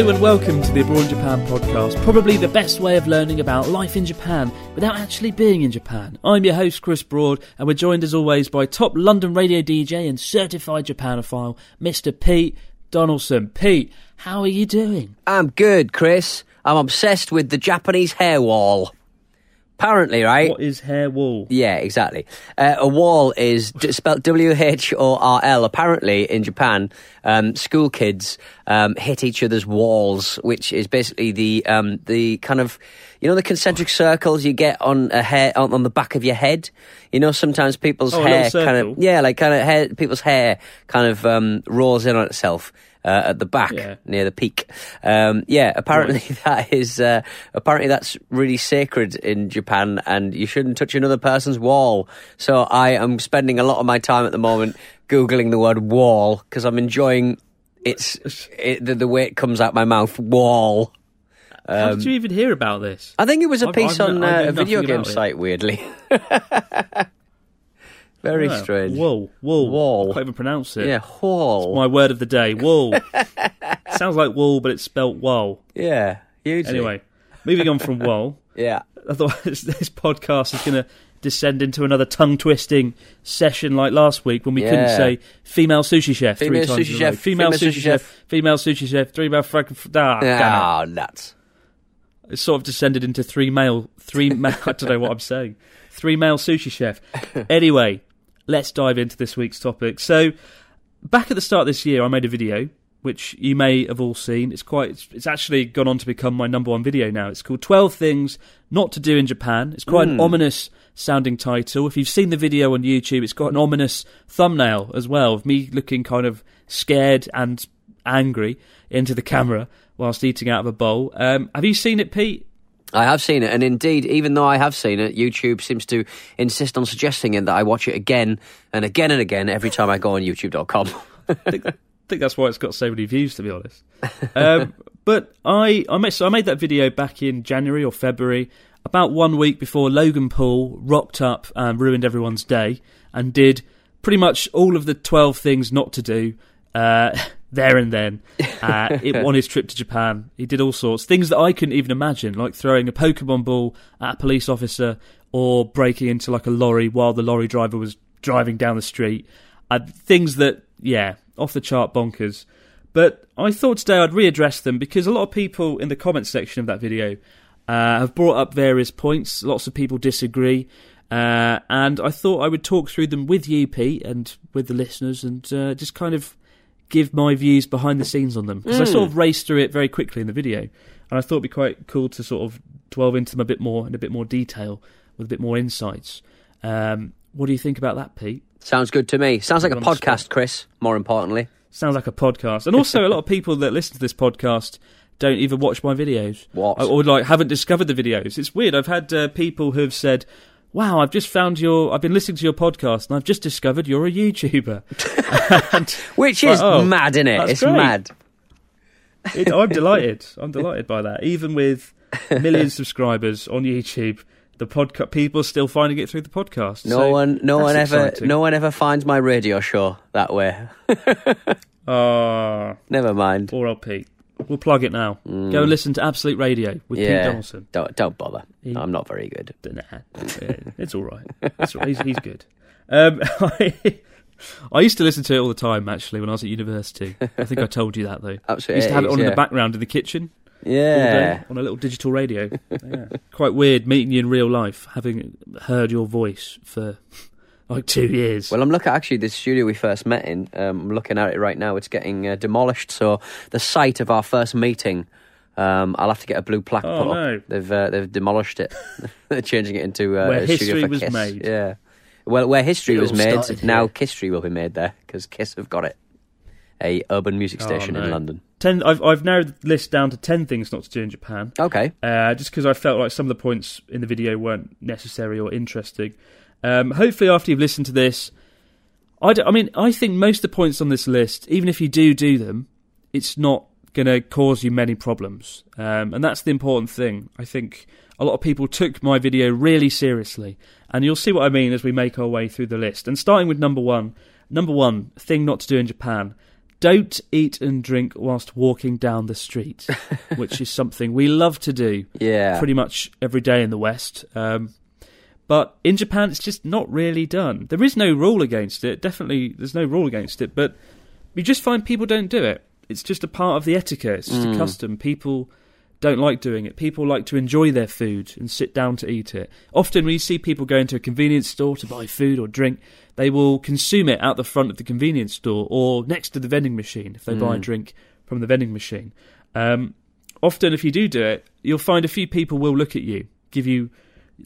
Hello and welcome to the Abroad in Japan podcast, probably the best way of learning about life in Japan without actually being in Japan. I'm your host, Chris Broad, and we're joined as always by top London radio DJ and certified Japanophile, Mr. Pete Donaldson. Pete, how are you doing? I'm good, Chris. I'm obsessed with the Japanese hair wall. Apparently, right? What is hair wall? Yeah, exactly. Uh, a wall is d- spelled W H O R L. Apparently, in Japan, um, school kids um, hit each other's walls, which is basically the um, the kind of you know the concentric circles you get on a hair on, on the back of your head. You know, sometimes people's Oh, a hair little kind circle. of yeah, like kind of hair. People's hair kind of um, rolls in on itself. Uh, at the back Yeah. near the peak, um, yeah. Apparently, that is uh, apparently that's really sacred in Japan, and you shouldn't touch another person's wall. So I am spending a lot of my time at the moment googling the word wall because I'm enjoying its it, the, the way it comes out my mouth. Wall. how did you even hear about this? I think it was a I've- piece I've on kn- I uh, a video game site. Weirdly, very Oh, strange. Wool. Wool. Wall. I can't even pronounce it. Yeah, wall. My word of the day, wool. Sounds like wool, but it's spelt wool. Yeah, hugely. Anyway, moving on from wool. Yeah. Otherwise, this podcast is going to descend into another tongue twisting session like last week when we couldn't say female sushi chef Female three times sushi in a row. chef, Female, female sushi, sushi chef, chef. female sushi chef, three male frag. Ah, Ah, nuts. it. Sort of descended into three male, three male. I don't know what I'm saying. Three male sushi chef. Anyway, let's dive into this week's topic. So, back at the start of this year, I made a video which you may have all seen. It's quite. It's, it's actually gone on to become my number one video now. It's called "12 Things Not to Do in Japan." It's quite an ominous sounding title. If you've seen the video on YouTube, it's got an ominous thumbnail as well of me looking kind of scared and angry into the camera whilst eating out of a bowl. Um, have you seen it, Pete? I have seen it, and indeed, even though I have seen it, YouTube seems to insist on suggesting it that I watch it again and again and again every time I go on YouTube.com. I think, I think that's why it's got so many views, to be honest. Um, but I, I made, so I made that video back in January or February, about one week before Logan Paul rocked up and ruined everyone's day, and did pretty much all of the twelve things not to do. Uh, there and then, uh, it, on his trip to Japan, he did all sorts things that I couldn't even imagine, like throwing a Pokemon ball at a police officer or breaking into like a lorry while the lorry driver was driving down the street. Uh, things that, yeah, off the chart bonkers. But I thought today I'd readdress them because a lot of people in the comments section of that video uh, have brought up various points. Lots of people disagree. Uh, and I thought I would talk through them with you, Pete, and with the listeners, and uh, just kind of give my views behind the scenes on them. Because I sort of raced through it very quickly in the video. And I thought it'd be quite cool to sort of delve into them a bit more in a bit more detail with a bit more insights. Um, what do you think about that, Pete? Sounds good to me. Sounds like a Good on the podcast, Chris, more importantly. Sounds like a podcast. And also, a lot of people that listen to this podcast don't even watch my videos. What? Or, or, like haven't discovered the videos. It's weird. I've had uh, people who have said, "Wow, I've just found your. I've been listening to your podcast, and I've just discovered you're a YouTuber." and Which Like, is oh, mad, innit? it? It's great. mad. it, I'm delighted. I'm delighted by that. Even with millions of subscribers on YouTube, the podcast people are still finding it through the podcast. No So one, no one ever, exciting. no one ever finds my radio show that way. Ah, Never mind. poor old Pete. We'll plug it now. Go and listen to Absolute Radio with Pete Mm. Donaldson. don't don't bother. He- I'm not very good. Nah, it's all right. It's. He's, he's good. Um, I, I used to listen to it all the time, actually, when I was at university. I think I told you that, though. Absolute I used to have it 80s, on in the background in the kitchen Yeah, on a little digital radio. yeah. Quite weird meeting you in real life, having heard your voice for like two years. Well, I'm looking at actually the studio we first met in. Um, I'm looking at it right now. It's getting uh, demolished. So the site of our first meeting, um, I'll have to get a blue plaque Oh, put no. up. They've uh, they've demolished it. They're changing it into uh, Where history was Kiss. made. Yeah. Well, where history It was made, now history will be made there because Kiss have got it. A urban music Oh, station in. London. ten. I've I've narrowed the list down to ten things not to do in Japan. Okay. uh, just because I felt like some of the points in the video weren't necessary or interesting. Um, hopefully, after you've listened to this, I, I mean, I think most of the points on this list, even if you do do them, it's not going to cause you many problems, um, and that's the important thing. I think a lot of people took my video really seriously, and you'll see what I mean as we make our way through the list. And starting with number one, number one thing not to do in Japan. Don't eat and drink whilst walking down the street, which is something we love to do Yeah. pretty much every day in the West. Um, but in Japan, it's just not really done. There is no rule against it. Definitely, there's no rule against it. But you just find people don't do it. It's just a part of the etiquette. It's just a custom. People don't like doing it. People like to enjoy their food and sit down to eat it. Often, when you see people go into a convenience store to buy food or drink, they will consume it out the front of the convenience store or next to the vending machine if they buy a drink from the vending machine. Um, often, if you do do it, you'll find a few people will look at you, give you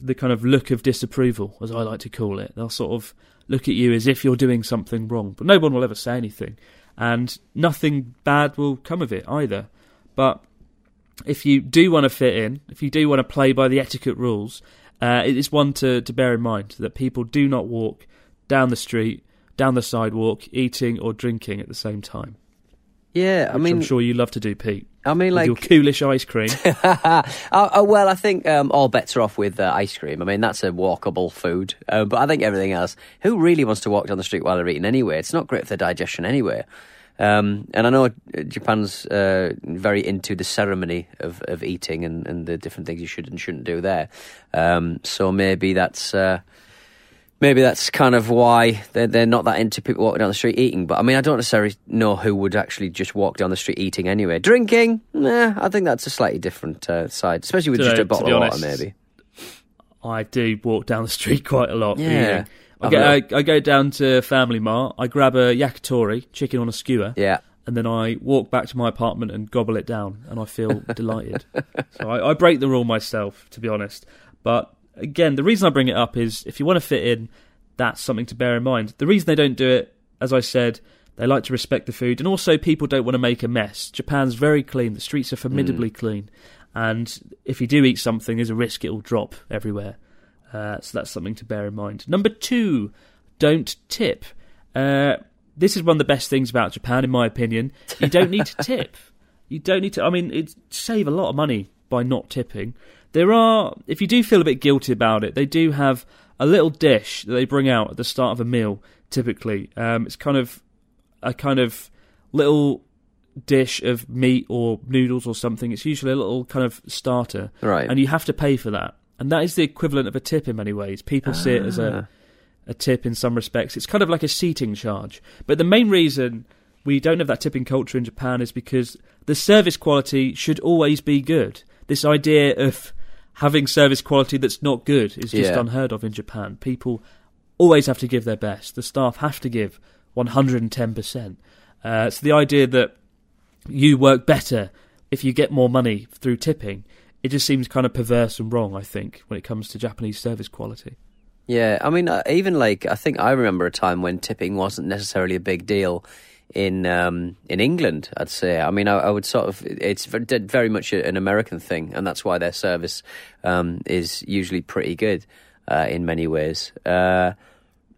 the kind of look of disapproval, as I like to call it. They'll sort of look at you as if you're doing something wrong, but no one will ever say anything, and nothing bad will come of it either. But if you do want to fit in, if you do want to play by the etiquette rules, uh, it is one to, to bear in mind that people do not walk down the street, down the sidewalk, eating or drinking at the same time. Yeah. I Which mean, I'm sure you love to do, Pete. I mean, like, your coolish ice cream. uh, uh, well, I think um, all bets are off with uh, ice cream. I mean, that's a walkable food. Uh, but I think everything else, who really wants to walk down the street while they're eating anyway? It's not great for the digestion anyway. Um, and I know uh, Japan's uh, very into the ceremony of, of eating and, and the different things you should and shouldn't do there. Um, so maybe that's. Maybe that's kind of why they're, they're not that into people walking down the street eating. But I mean, I don't necessarily know who would actually just walk down the street eating anyway. Drinking, nah, I think that's a slightly different uh, side, especially with just a bottle of honest, water, maybe. I do walk down the street quite a lot. Yeah. eating. I, a I. I go down to Family Mart, I grab a yakitori, chicken on a skewer, Yeah. and then I walk back to my apartment and gobble it down, and I feel delighted. So I, I break the rule myself, to be honest. But again, the reason I bring it up is if you want to fit in, that's something to bear in mind. The reason they don't do it, as I said, they like to respect the food, and also people don't want to make a mess. Japan's very clean; the streets are formidably clean, and if you do eat something, there's a risk it will drop everywhere. Uh, so that's something to bear in mind. Number two, don't tip. Uh, this is one of the best things about Japan, in my opinion. You don't need to tip. You don't need to. I mean, it save a lot of money by not tipping. There are, if you do feel a bit guilty about it, they do have a little dish that they bring out at the start of a meal. Typically, um, it's kind of a kind of little dish of meat or noodles or something. It's usually a little kind of starter, Right. And you have to pay for that, and that is the equivalent of a tip in many ways. People see it as Ah. a a tip in some respects. It's kind of like a seating charge. But the main reason we don't have that tipping culture in Japan is because the service quality should always be good. This idea of having service quality that's not good is just Yeah. unheard of in Japan. People always have to give their best. The staff have to give 110%. Uh, so the idea that you work better if you get more money through tipping, it just seems kind of perverse and wrong, I think, when it comes to Japanese service quality. Yeah, I mean, uh, even like I think I remember a time when tipping wasn't necessarily a big deal in um, in England. I'd say. I mean, I, I would sort of. It's very much an American thing, and that's why their service um, is usually pretty good uh, in many ways. Uh,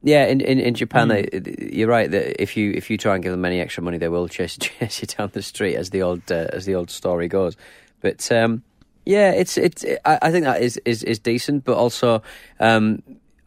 yeah, in in, in Japan, they, you're right that if you if you try and give them any extra money, they will chase, chase you down the street, as the old uh, as the old story goes. But um, yeah, it's it's. I, I think that is is, is decent, but also.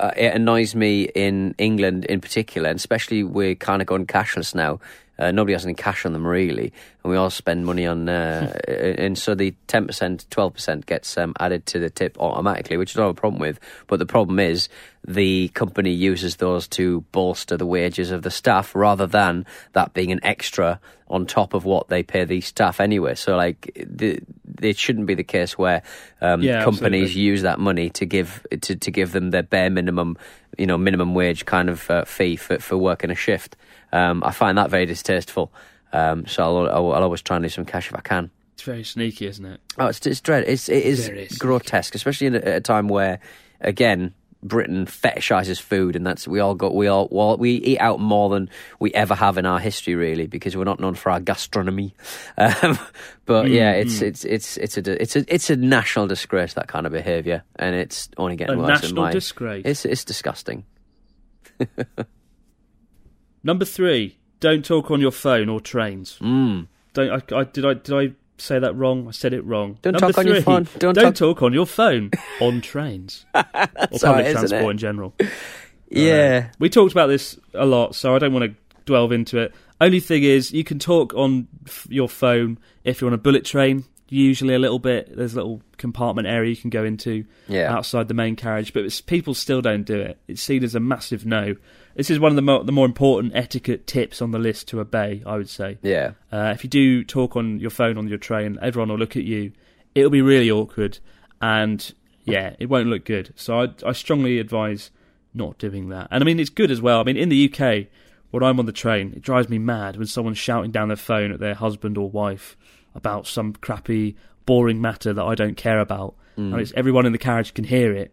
Uh, it annoys me in England in particular, and especially we're kind of going cashless now. Uh, nobody has any cash on them really, and we all spend money on, uh, and so the ten percent, twelve percent gets um, added to the tip automatically, which I don't have a problem with. But the problem is the company uses those to bolster the wages of the staff rather than that being an extra on top of what they pay the staff anyway. So like, the, it shouldn't be the case where um, Yeah, companies absolutely. use that money to give to, to give them their bare minimum, you know minimum wage kind of uh, fee for for working a shift. Um, I find that very distasteful. Um, so I'll, I'll, I'll always try and leave some cash if I can. It's very sneaky, isn't it? Oh, it's it's dread. It's it is grotesque, especially in a, at a time where, again, Britain fetishizes food, and that's we all got we all well, we eat out more than we ever have in our history, really, because we're not known for our gastronomy. Um, but Mm, yeah, it's it's it's it's a it's a it's a national disgrace that kind of behaviour, and it's only getting A worse. in national my- disgrace. It's it's disgusting. Number three, don't talk on your phone or trains. Mm. Don't I, I did I did I say that wrong? I said it wrong. Don't Number talk on your phone. Don't Don't, talk- talk on your phone on trains or public isn't transport in general. Uh, yeah, We talked about this a lot, so I don't want to delve into it. Only thing is, you can talk on f- your phone if you're on a bullet train. Usually, a little bit. There's a little compartment area you can go into yeah. outside the main carriage, but people still don't do it. It's seen as a massive no. This is one of the more, the more important etiquette tips on the list to obey. I would say. Yeah, Uh, if you do talk on your phone on your train, everyone will look at you. It'll be really awkward, and yeah, it won't look good. So I, I strongly advise not doing that. And I mean, it's good as well. I mean, in the UK, when I'm on the train, it drives me mad when someone's shouting down their phone at their husband or wife about some crappy, boring matter that I don't care about. Mm. And it's everyone in the carriage can hear it.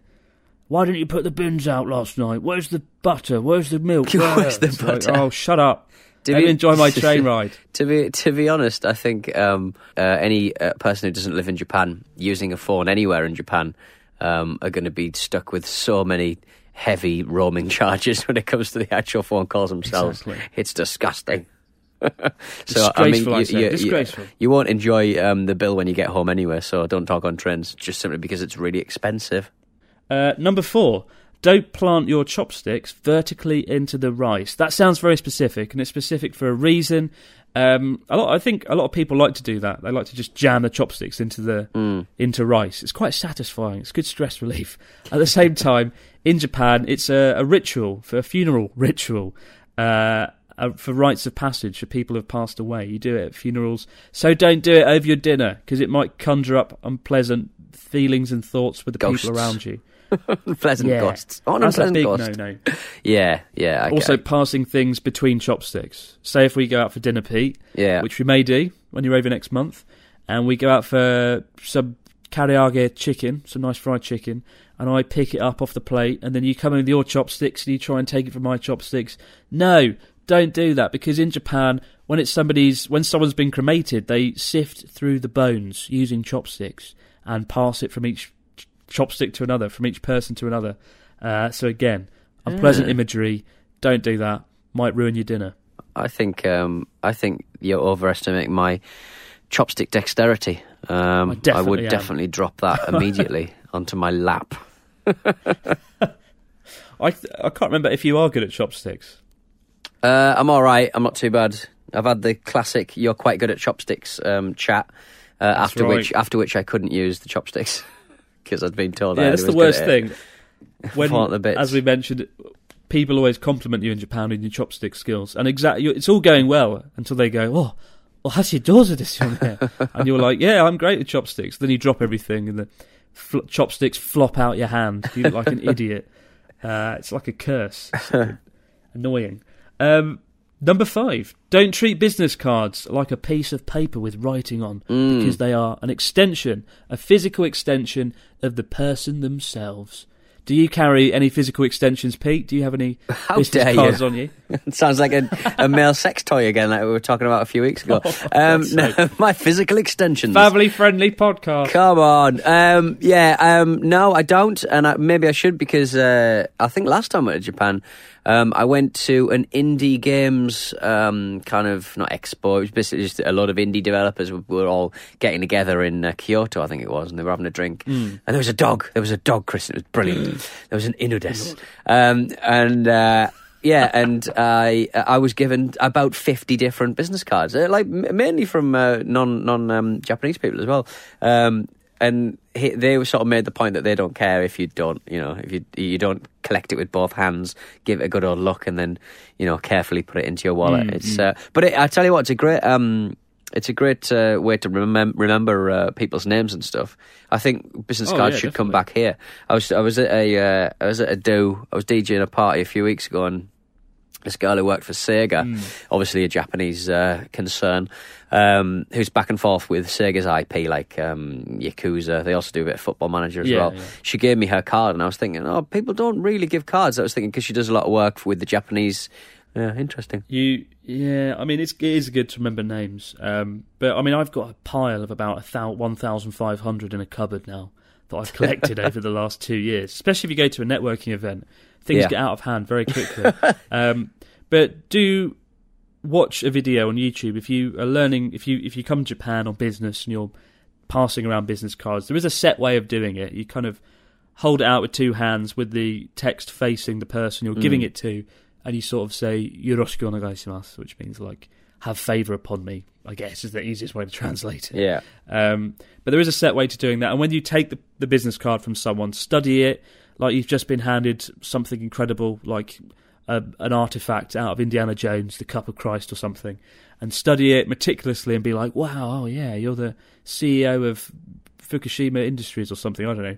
Why didn't you put the bins out last night? Where's the butter? Where's the milk? Where's the It's like, butter? oh, shut up. Do Let me enjoy my train ride. To be to be honest, I think um, uh, any uh, person who doesn't live in Japan using a phone anywhere in Japan um, are going to be stuck with so many heavy roaming charges when it comes to the actual phone calls themselves. Exactly. It's disgusting. Disgraceful, I you, say. you- Disgraceful. you won't enjoy um, the bill when you get home anyway. So don't talk on trends just simply because it's really expensive. Uh, number four, don't plant your chopsticks vertically into the rice. That sounds very specific, and it's specific for a reason. Um, a lot, I think a lot of people like to do that. They like to just jam the chopsticks into the into rice. It's quite satisfying. It's good stress relief. At the same time, in Japan, it's a, a ritual for a funeral ritual. Uh, uh, for rites of passage for people who have passed away. You do it at funerals. So don't do it over your dinner because it might conjure up unpleasant feelings and thoughts with the Ghosts. people around you. Unpleasant Yeah. ghosts. Oh, That's a big ghost. no-no. Yeah, yeah. I Also, passing things between chopsticks. Say if we go out for dinner, Pete, yeah. which we may do when you're over next month, and we go out for some karaage chicken, some nice fried chicken, and I pick it up off the plate, and then you come in with your chopsticks and you try and take it from my chopsticks. No, don't do that because in Japan, when it's somebody's, when someone's been cremated, they sift through the bones using chopsticks and pass it from each chopstick to another, from each person to another. Uh, so again, unpleasant imagery. Don't do that. Might ruin your dinner. I think um, I think you're overestimating my chopstick dexterity. Um, I I, would am. definitely drop that immediately onto my lap. I th- I can't remember if you are good at chopsticks. Uh, I'm all right. I'm not too bad. I've had the classic "you're quite good at chopsticks" um, chat. Uh, after right. which, after which, I couldn't use the chopsticks because I'd been told. I Yeah, that's the worst thing. When, as we mentioned, people always compliment you in Japan in your chopstick skills, and exactly, it's all going well until they go, "Oh, well, how's your doors of this on there?" and you're like, "Yeah, I'm great at chopsticks." Then you drop everything, and the fl- chopsticks flop out your hand. You look like an idiot. Uh, it's like a curse. It's annoying. Um, number five: Don't treat business cards like a piece of paper with writing on, Mm. because they are an extension, a physical extension of the person themselves. Do you carry any physical extensions, Pete? Do you have any How business cards you. on you? It sounds like a, a male sex toy again, like we were talking about a few weeks ago. Oh, um, no, my physical extensions. Family friendly podcast. Come on. Um, yeah, um, no, I don't. And I, maybe I should because uh, I think last time I went to Japan, um, I went to an indie games um, kind of, not expo, it was basically just a lot of indie developers were, all getting together in uh, Kyoto, I think it was, and they were having a drink. And there was a dog. There was a dog, Chris, and it was brilliant. There was an Inudes. Um, and. Uh, yeah, and I I was given about fifty different business cards, uh, like mainly from uh, non non um, Japanese people as well. Um, and he, they sort of made the point that they don't care if you don't, you know, if you you don't collect it with both hands, give it a good old look, and then you know carefully put it into your wallet. Mm, it's uh, but it, I tell you what, it's a great um, it's a great uh, way to remem- remember uh, people's names and stuff. I think business Oh, cards yeah, should come back here. I was I was at a uh, I was at a do I was DJing a party a few weeks ago and this girl who worked for Sega, Hmm. obviously a Japanese uh, concern, um, who's back and forth with Sega's IP, like um, Yakuza. They also do a bit of Football Manager as Yeah, well. yeah. She gave me her card, and I was thinking, oh, people don't really give cards. I was thinking because she does a lot of work with the Japanese. Yeah, interesting. You, yeah, I mean, it's, it is good to remember names. Um, but I mean, I've got a pile of about a thou- 1,500 in a cupboard now that I've collected over the last two years. Especially if you go to a networking event, things Yeah. get out of hand very quickly. um, but do watch a video on YouTube if you are learning. If you if you come to Japan on business and you're passing around business cards, there is a set way of doing it. You kind of hold it out with two hands with the text facing the person you're giving it to, and you sort of say "Yoroshiku onegaishimasu," which means like "have favour upon me." I guess is the easiest way to translate it. Yeah. Um, but there is a set way to doing that, and when you take the, the business card from someone, study it like you've just been handed something incredible, like a, an artifact out of Indiana Jones, the Cup of Christ or something, and study it meticulously and be like, "Wow, oh yeah, you're the CEO of Fukushima Industries or something." I don't know,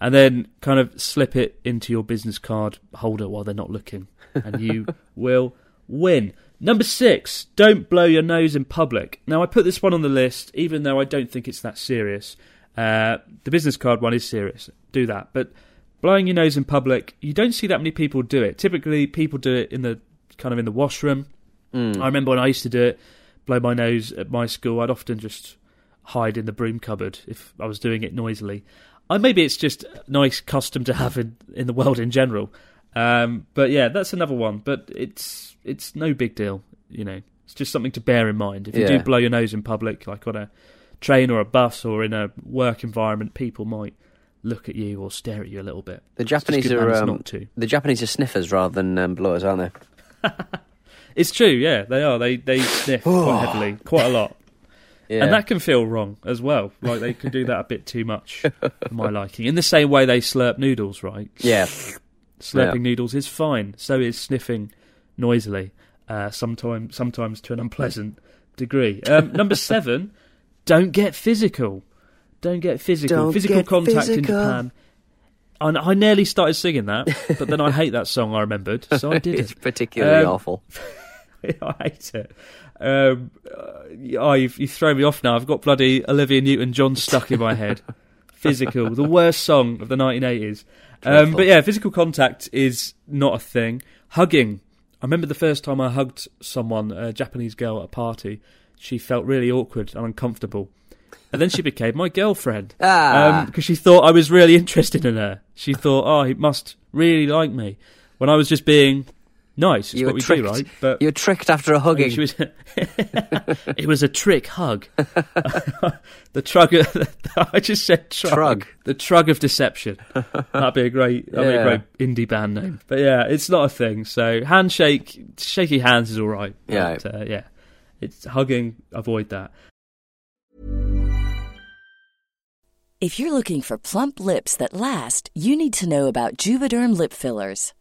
and then kind of slip it into your business card holder while they're not looking, and you will win. Number six, don't blow your nose in public. Now, I put this one on the list, even though I don't think it's that serious. Uh, the business card one is serious. Do that. But blowing your nose in public, you don't see that many people do it. Typically, people do it in the kind of in the washroom. I remember when I used to do it, blow my nose at my school, I'd often just hide in the broom cupboard if I was doing it noisily. Uh, maybe it's just a nice custom to have in, in the world in general. Um, but yeah, that's another one. But it's it's no big deal, you know. It's just something to bear in mind. If you Yeah. do blow your nose in public, like on a train or a bus or in a work environment, people might look at you or stare at you a little bit. The It's just Japanese good are manners um, not to. the Japanese are sniffers rather than um, blowers, aren't they? It's true, yeah, they are. They they sniff quite heavily, quite a lot. Yeah. And that can feel wrong as well. Like they can do that a bit too much for my liking. In the same way they slurp noodles, right? yeah. Slurping Yeah. noodles is fine. So is sniffing noisily, uh, sometimes sometimes to an unpleasant degree. Um, number seven, don't get physical. Don't get physical. Don't physical get contact in. Japan. I, I nearly started singing that, but then I hate that song. I remembered, so I did it's particularly Um, awful. I hate it. Um, uh, oh, you've, you've thrown me off now. I've got bloody Olivia Newton-John stuck in my head. Physical, the worst song of the 1980s. Um, but yeah, physical contact is not a thing. Hugging. I remember the first time I hugged someone, a Japanese girl at a party. She felt really awkward and uncomfortable. And then she became my girlfriend. Ah. Because she thought I was really interested in her. She thought, oh, he must really like me. When I was just being nice. It's You what were we tricked. do, right? But You were tricked after a hugging. was, it was a trick hug. the trug. I just said trug. Trug. The trug of deception. That'd be a great. That'd be a great indie band name. But yeah, it's not a thing. So handshake, shaky hands is all right. Yeah. But, uh, yeah. It's hugging. Avoid that. If you're looking for plump lips that last, you need to know about Juvederm lip fillers.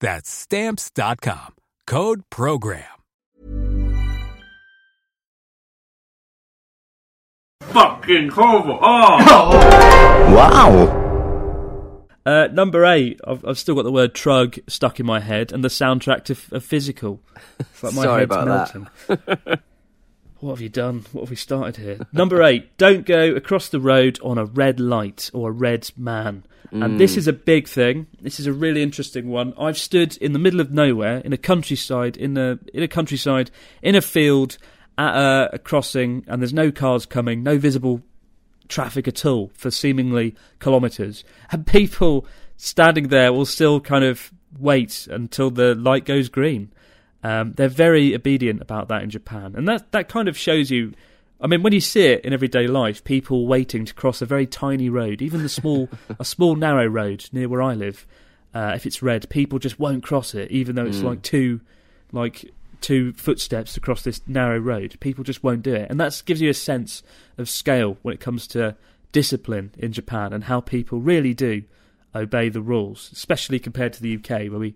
That's Stamps.com. Code PROGRAM. Fucking horrible. Oh! Wow. Uh, number eight, I've, I've still got the word trug stuck in my head and the soundtrack to f- of Physical. It's like my Sorry head's about melting. what have you done? What have we started here? Number eight, don't go across the road on a red light or a red man. And this mm. is a big thing. This is a really interesting one. I've stood in the middle of nowhere in a countryside, in a in a countryside, in a field, at a, a crossing, and there's no cars coming, no visible traffic at all for seemingly kilometres, and people standing there will still kind of wait until the light goes green. Um, they're very obedient about that in Japan, and that that kind of shows you. I mean, when you see it in everyday life, people waiting to cross a very tiny road, even the small, a small narrow road near where I live, uh, if it's red, people just won't cross it, even though it's like two, like two footsteps across this narrow road. People just won't do it, and that gives you a sense of scale when it comes to discipline in Japan and how people really do obey the rules, especially compared to the UK, where we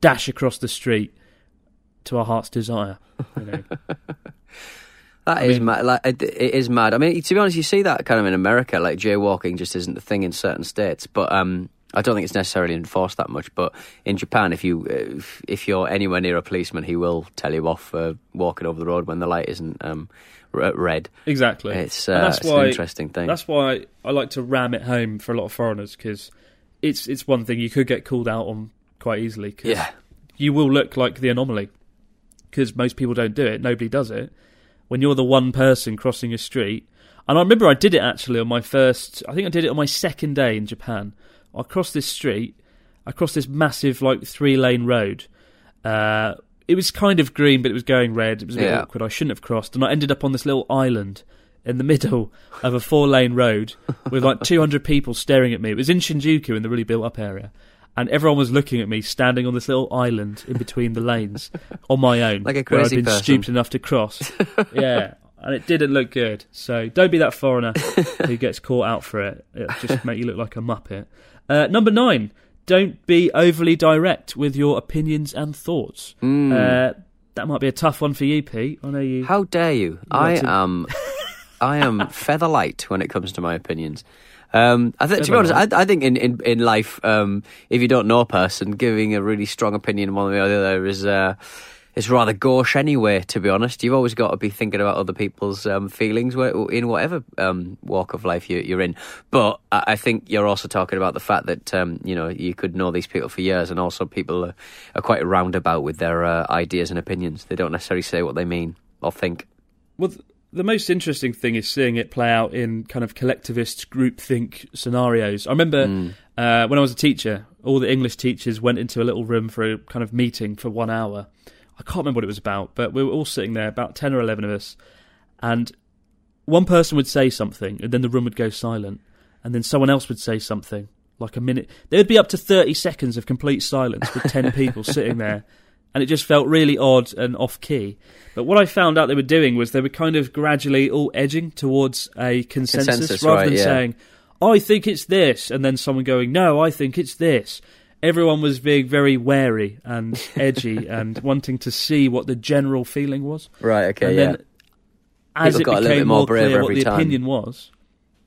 dash across the street to our heart's desire. You know. That is mad. Like it, it is mad. I mean, to be honest, you see that kind of in America. Like jaywalking just isn't the thing in certain states, but um, I don't think it's necessarily enforced that much. But in Japan, if you if, if you're anywhere near a policeman, he will tell you off for walking over the road when the light isn't um, red. Exactly. It's, uh, that's it's an why, interesting thing. That's why I like to ram it home for a lot of foreigners because it's it's one thing you could get called out on quite easily. Cause Yeah, you will look like the anomaly because most people don't do it. Nobody does it. When you're the one person crossing a street, and I remember I did it actually on my first. I think I did it on my second day in Japan. I crossed this street. I crossed this massive like three lane road. Uh, it was kind of green, but it was going red. It was a bit Yeah. awkward. I shouldn't have crossed, and I ended up on this little island in the middle of a four lane road with like 200 people staring at me. It was in Shinjuku in the really built up area. And everyone was looking at me standing on this little island in between the lanes on my own. Like a crazy where I'd been person. stupid enough to cross. yeah. And it didn't look good. So don't be that foreigner who gets caught out for it. It'll just make you look like a muppet. Uh, number nine, don't be overly direct with your opinions and thoughts. Uh, that might be a tough one for you, Pete. I know you. How dare you? I to- am, I am feather light when it comes to my opinions. Um, I think, to be honest, I, I think in in in life, um, if you don't know a person, giving a really strong opinion one way or the other is uh, is rather gauche anyway. To be honest, you've always got to be thinking about other people's um, feelings in whatever um, walk of life you, you're in. But I, think you're also talking about the fact that um, you know you could know these people for years, and also people are, are quite roundabout with their uh, ideas and opinions. They don't necessarily say what they mean or think. Well, the most interesting thing is seeing it play out in kind of collectivist groupthink scenarios. I remember uh, when I was a teacher, all the English teachers went into a little room for a kind of meeting for one hour. I can't remember what it was about, but we were all sitting there, about 10 or 11 of us, and one person would say something, and then the room would go silent, and then someone else would say something, like a minute. There would be up to 30 seconds of complete silence with 10 people sitting there, and it just felt really odd and off key. But what I found out they were doing was they were kind of gradually all edging towards a consensus, Consensus, rather right, than yeah. saying, I think it's this, and then someone going, No, I think it's this. Everyone was being very wary and edgy and wanting to see what the general feeling was. Right. Okay. and yeah. then as People it got a little became bit more more clear what the time. opinion was,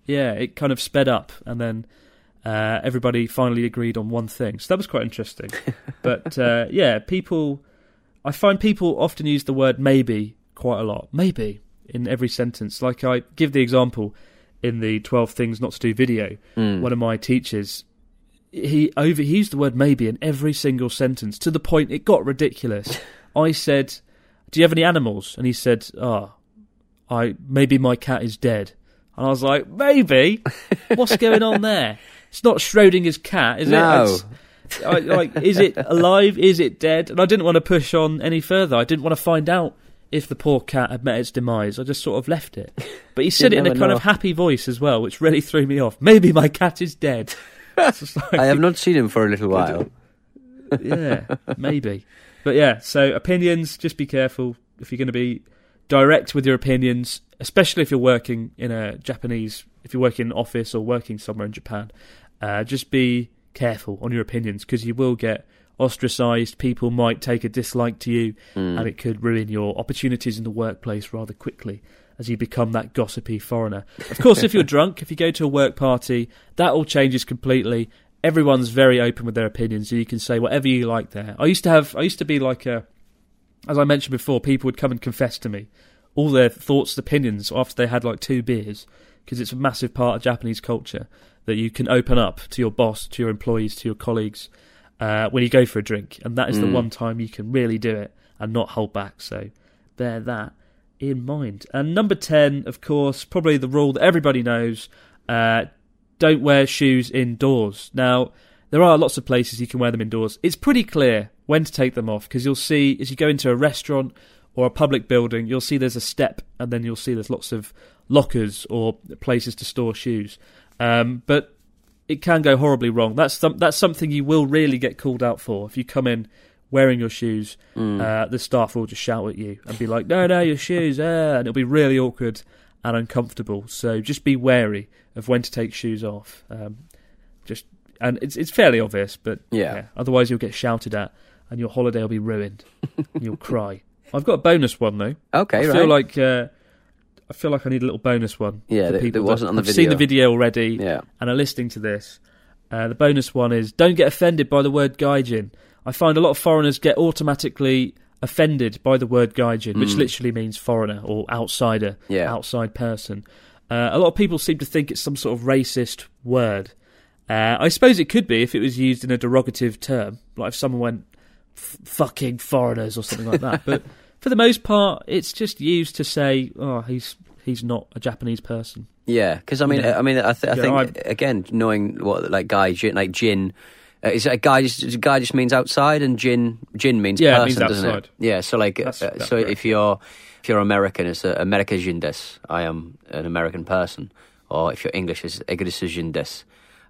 yeah, it kind of sped up, and then uh, everybody finally agreed on one thing. So that was quite interesting. but uh, yeah, people, I find people often use the word maybe quite a lot. Maybe in every sentence. Like I give the example in the Twelve Things Not to Do video. Hmm. One of my teachers. He over he used the word maybe in every single sentence to the point it got ridiculous. I said, do you have any animals? And he said, oh, I maybe my cat is dead. And I was like, maybe. What's going on there? It's not Schrodinger's cat, is No. it? It's- I, like, is it alive? Is it dead? And I didn't want to push on any further. I didn't want to find out if the poor cat had met its demise. I just sort of left it. But he said it in a kind know. of happy voice as well, which really threw me off. Maybe my cat is dead. Like- I have not seen him for a little while. yeah, maybe. But yeah, so opinions, just be careful if you're going to be direct with your opinions, especially if you're working in a Japanese, if you're working in an office or working somewhere in Japan. Uh, just be careful on your opinions because you will get ostracized. People might take a dislike to you, and it could ruin your opportunities in the workplace rather quickly as you become that gossipy foreigner. Of course, if you're drunk, if you go to a work party, that all changes completely. Everyone's very open with their opinions, so you can say whatever you like there. I used to have, I used to be like a, as I mentioned before, people would come and confess to me all their thoughts and opinions after they had like two beers, because it's a massive part of Japanese culture that you can open up to your boss, to your employees, to your colleagues uh, when you go for a drink, and that is the Mm. one time you can really do it and not hold back. So bear that in mind. And number ten, of course, probably the rule that everybody knows: uh, don't wear shoes indoors. Now there are lots of places you can wear them indoors. It's pretty clear when to take them off because you'll see as you go into a restaurant or a public building, you'll see there's a step, and then you'll see there's lots of lockers or places to store shoes. Um, but it can go horribly wrong. That's some, that's something you will really get called out for if you come in wearing your shoes. Uh, the staff will just shout at you and be like, "No, no, your shoes!" Ah, and it'll be really awkward and uncomfortable. So just be wary of when to take shoes off. Um, just and it's it's fairly obvious, but Yeah. otherwise you'll get shouted at and your holiday will be ruined. and you'll cry. I've got a bonus one though. Okay, I right. feel like uh, I feel like I need a little bonus one. Yeah, for that- people that wasn't on the have Seen the video. video already yeah. and are listening to this. Uh, the bonus one is don't get offended by the word gaijin. I find a lot of foreigners get automatically offended by the word gaijin, which literally means foreigner or outsider. Yeah. outside person. Uh, a lot of people seem to think it's some sort of racist word. Uh, I suppose it could be if it was used in a derogative term, like if someone went "F- "fucking foreigners" or something like that. But for the most part, it's just used to say, "Oh, he's he's not a Japanese person." Yeah, because I mean, Yeah. I mean, I, th- I Yeah, think I'm- again, knowing what like guy, gin, like Jin, uh, is a guy just guy just means outside, and Jin Jin means Yeah, person, means doesn't it? Yeah, so like, uh, so correct. if you're if you're American, it's uh, America jindes. I am an American person, or if you're English, it's Egris jindes.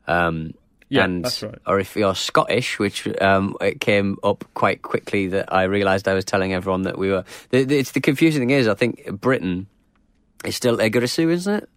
Um, Yeah, and, that's right. Or if you're Scottish, which um, it came up quite quickly that I realised I was telling everyone that we were. The, the, it's the confusing thing is, I think Britain is still Igirisu, isn't it?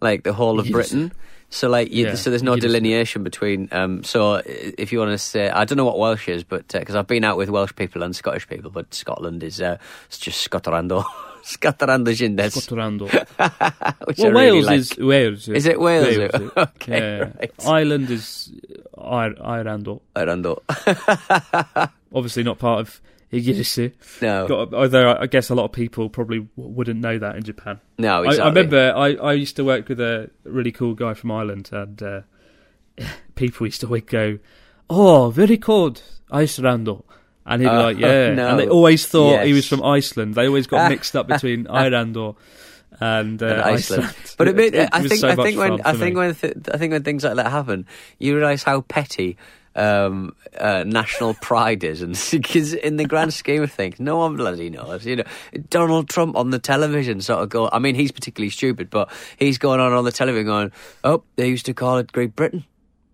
Like the whole of Yes. Britain. So like, you, Yeah, so there's no delineation between. Um, so if you want to say, I don't know what Welsh is, but because I've been out with Welsh people and Scottish people, but Scotland is uh, it's just Scotterando, Scotterando Jindes, Scotland. which I Well, really Wales like. is Wales. Is it Wales? Wales, Okay, yeah. right. Ireland is Ir- Ireland. Arando. Obviously not part of Igirisu. No, Got, although I guess a lot of people probably wouldn't know that in Japan. no, I, exactly. I remember I, I used to work with a really cool guy from Ireland, and uh, people used to always go, "Oh, very cold, Iceland." And he'd be Oh, like, "Yeah," no. and they always thought he was from Iceland. They always got mixed up between Ireland and, uh, and Iceland. Iceland. But it, made- It I think so I think when I think when th- I think when things like that happen, you realise how petty um, uh, national pride is, and because in the grand scheme of things, no one bloody knows. You know, Donald Trump on the television sort of go. I mean, he's particularly stupid, but he's going on on the television going, "Oh, they used to call it Great Britain,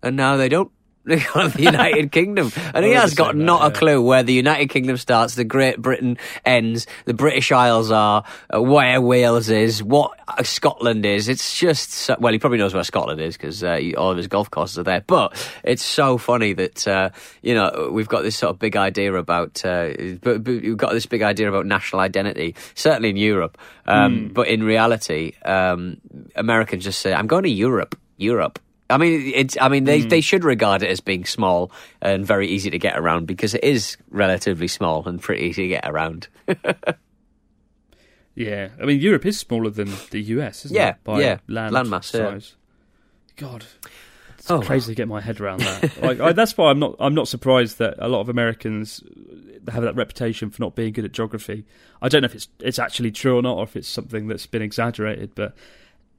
and now they don't." It the United Kingdom, and he has got saying that, not a clue where the United Kingdom starts, the Great Britain ends, the British Isles are, uh, where Wales is, what uh, Scotland is. It's just so, well, he probably knows where Scotland is because uh, all of his golf courses are there. But it's so funny that uh, you know we've got this sort of big idea about, uh, but, but we've got this big idea about national identity, certainly in Europe. Um, But in reality, um, Americans just say, "I'm going to Europe, Europe." I mean, it's. I mean, they they hmm. should regard it as being small and very easy to get around because it is relatively small and pretty easy to get around. Yeah, I mean Europe is smaller than the US, isn't Yeah, it? By yeah, land landmass, yeah. size. God, Oh, crazy to get my head around that. like, I, that's why I'm not. I'm not surprised that a lot of Americans have that reputation for not being good at geography. I don't know if it's it's actually true or not, or if it's something that's been exaggerated. But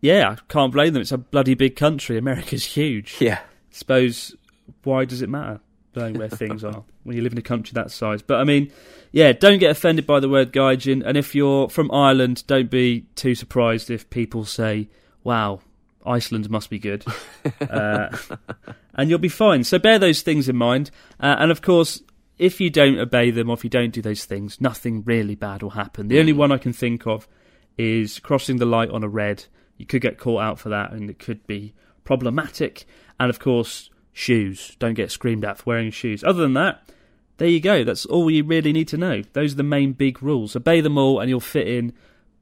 yeah, I can't blame them. It's a bloody big country. America's huge. Yeah. Suppose why does it matter knowing where things are when you live in a country that size? But I mean, yeah, don't get offended by the word gaijin. And if you're from Ireland, don't be too surprised if people say, "Wow, Iceland must be good," uh, and you'll be fine. So bear those things in mind. Uh, and of course, if you don't obey them or if you don't do those things, nothing really bad will happen. The only one I can think of is crossing the light on a red. You could get caught out for that, and it could be problematic. And of course, shoes. Don't get screamed at for wearing shoes. Other than that, there you go. That's all you really need to know. Those are the main big rules. Obey them all, and you'll fit in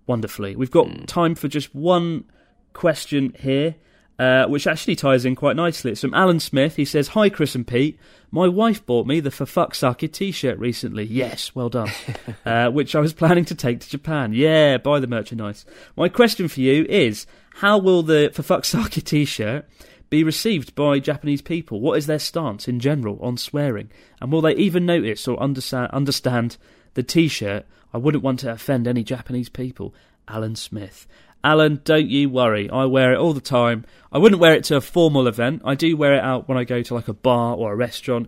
wonderfully. We've got hmm. time for just one question here, uh, which actually ties in quite nicely. It's from Alan Smith. He says, Hi, Chris and Pete. My wife bought me the For Fuck's Sake t shirt recently. Yes, well done. uh, which I was planning to take to Japan. Yeah, buy the merchandise. My question for you is How will the For Fuck's Sake t shirt be received by Japanese people? What is their stance in general on swearing? And will they even notice or understand, understand the t shirt? I wouldn't want to offend any Japanese people. Alan Smith. Alan, don't you worry. I wear it all the time. I wouldn't wear it to a formal event. I do wear it out when I go to like a bar or a restaurant.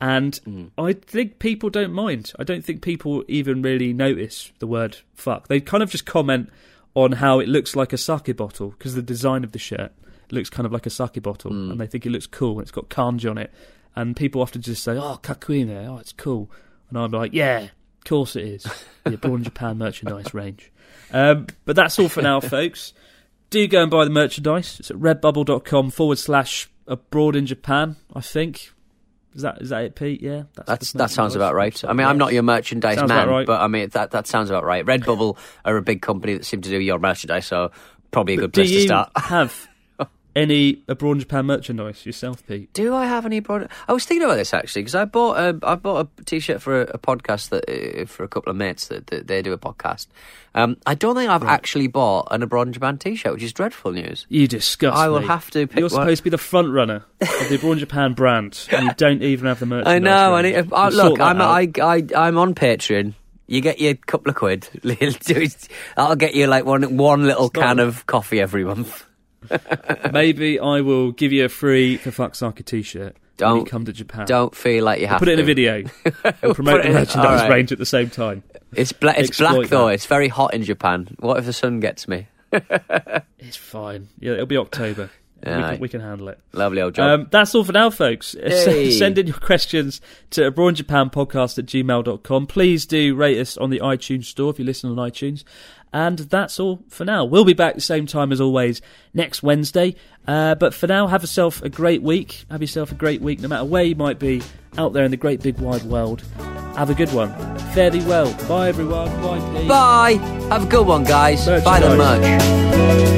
And mm. I think people don't mind. I don't think people even really notice the word fuck. They kind of just comment on how it looks like a sake bottle because the design of the shirt looks kind of like a sake bottle mm. and they think it looks cool and it's got kanji on it. And people often just say, oh, kakkoii ne, oh, it's cool. And I'm like, yeah, of course it is. The Abroad in Japan merchandise range. Um, but that's all for now, folks. Do go and buy the merchandise. It's at redbubble.com forward slash abroad in Japan, I think. Is that is that it, Pete? Yeah, That's the that sounds about right. I mean, I'm not your merchandise Sounds man, right. but I mean that that sounds about right. Redbubble are a big company that seem to do your merchandise, so probably a good Do place to start. have any abroad in Japan merchandise yourself, Pete? Do I have any broad? I was thinking about this actually because I bought a I bought a t-shirt for a, a podcast that uh, for a couple of mates that, that they do a podcast. Um, I don't think I've actually bought an abroad in Japan t-shirt, which is dreadful news. You disgust I will me. have to pick You're one. supposed to be the front runner of the abroad in Japan brand, and you don't even have the merchandise. I know. I need, I, We'll look, I'm. I, I I'm on Patreon. You get your couple of quid. I'll get you like one one little can of coffee every month. Maybe I will give you a free for fuck's sake t-shirt when you Don't- come to Japan. Don't feel like you have to Put it in a video. We'll Promote the merchandise right. range at the same time. It's bla- It's Exploit black though. that. It's very hot in Japan. What if the sun gets me? It's fine. Yeah, it'll be October. we, can, we can handle it. Lovely old job. Um, that's all for now, folks. Yay. Send in your questions to Abroad in Japan podcast at gmail.com. Please do rate us on the iTunes store if you listen on iTunes. And that's all for now. We'll be back the same time as always next Wednesday. Uh, but for now, have yourself a great week. Have yourself a great week, no matter where you might be out there in the great big wide world. Have a good one. Fare thee well. Bye, everyone. Bye, Pete. Bye. Have a good one, guys. Buy the merch.